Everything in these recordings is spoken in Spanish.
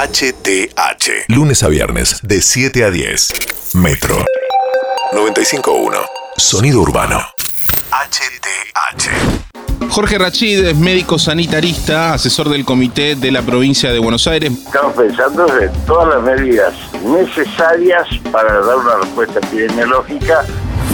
HTH. Lunes a viernes, de 7 a 10. Metro. 95.1. Sonido urbano. HTH. Jorge Rachid es médico sanitarista, asesor del comité de la provincia de Buenos Aires. Estamos pensando en todas las medidas necesarias para dar una respuesta epidemiológica.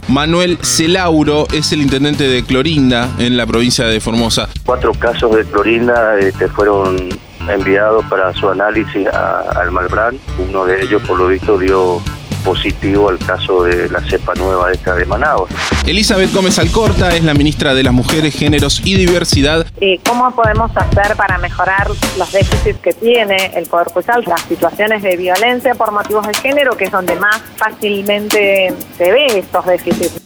Manuel Celauro es el intendente de Clorinda en la provincia de Formosa. Cuatro casos de clorinda este, fueron enviados para su análisis a- al Malbrán. Uno de ellos, por lo visto, dio positivo al caso de la cepa nueva esta de Manaus. Elizabeth Gómez Alcorta es la ministra de las Mujeres, Géneros y Diversidad. ¿Cómo podemos hacer para mejorar los déficits que tiene el Poder Judicial? Las situaciones de violencia por motivos de género, que es donde más fácilmente se ve estos déficits.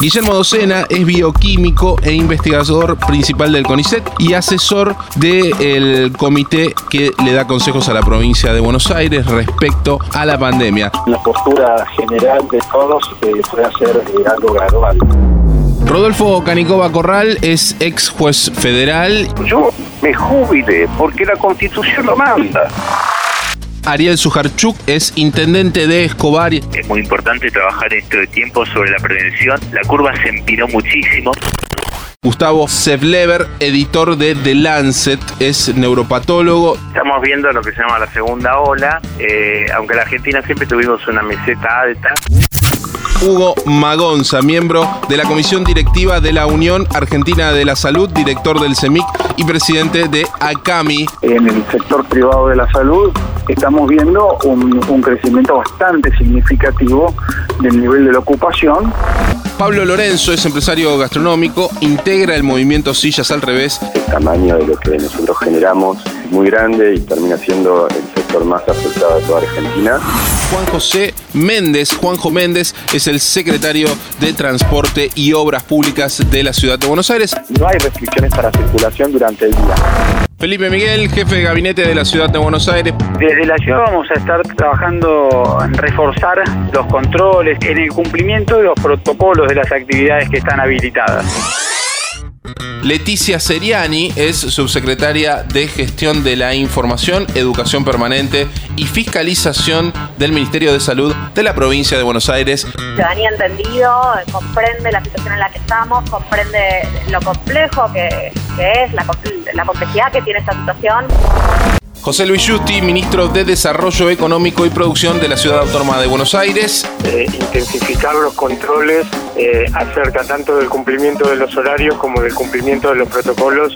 Guillermo Docena es bioquímico e investigador principal del CONICET y asesor del comité que le da consejos a la provincia de Buenos Aires respecto a la pandemia. la postura general de todos eh, puede hacer eh, algo gradual. Rodolfo Canicova Corral es ex juez federal. Yo me jubile porque la constitución lo manda. Ariel Sujarchuk es intendente de Escobar. Es muy importante trabajar esto de tiempo sobre la prevención. La curva se empinó muchísimo. Gustavo Sevlever, editor de The Lancet, es neuropatólogo. Estamos viendo lo que se llama la segunda ola, eh, aunque en la Argentina siempre tuvimos una meseta alta. Hugo Magonza, miembro de la comisión directiva de la Unión Argentina de la Salud, director del CEMIC y presidente de ACAMI. En el sector privado de la salud estamos viendo un, un crecimiento bastante significativo del nivel de la ocupación. Pablo Lorenzo es empresario gastronómico, integra el movimiento Sillas al Revés. El tamaño de lo que nosotros generamos es muy grande y termina siendo el sector más afectado de toda Argentina. Juan José Méndez, Juanjo Méndez es el secretario de Transporte y Obras Públicas de la Ciudad de Buenos Aires. No hay restricciones para circulación durante el día. Felipe Miguel, jefe de gabinete de la Ciudad de Buenos Aires. Desde la ciudad vamos a estar trabajando en reforzar los controles, en el cumplimiento de los protocolos de las actividades que están habilitadas. Leticia Seriani es subsecretaria de Gestión de la Información, Educación Permanente y Fiscalización del Ministerio de Salud de la provincia de Buenos Aires. ciudadanía entendido, comprende la situación en la que estamos, comprende lo complejo que, es, la complejidad que tiene esta situación. José Luis Justi, ministro de Desarrollo Económico y Producción de la Ciudad Autónoma de Buenos Aires. Eh, intensificar los controles eh, acerca tanto del cumplimiento de los horarios como del cumplimiento de los protocolos.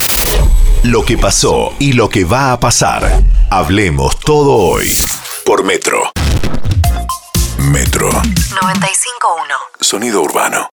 Lo que pasó y lo que va a pasar. Hablemos todo hoy. Por Metro. Metro. 95.1. Sonido urbano.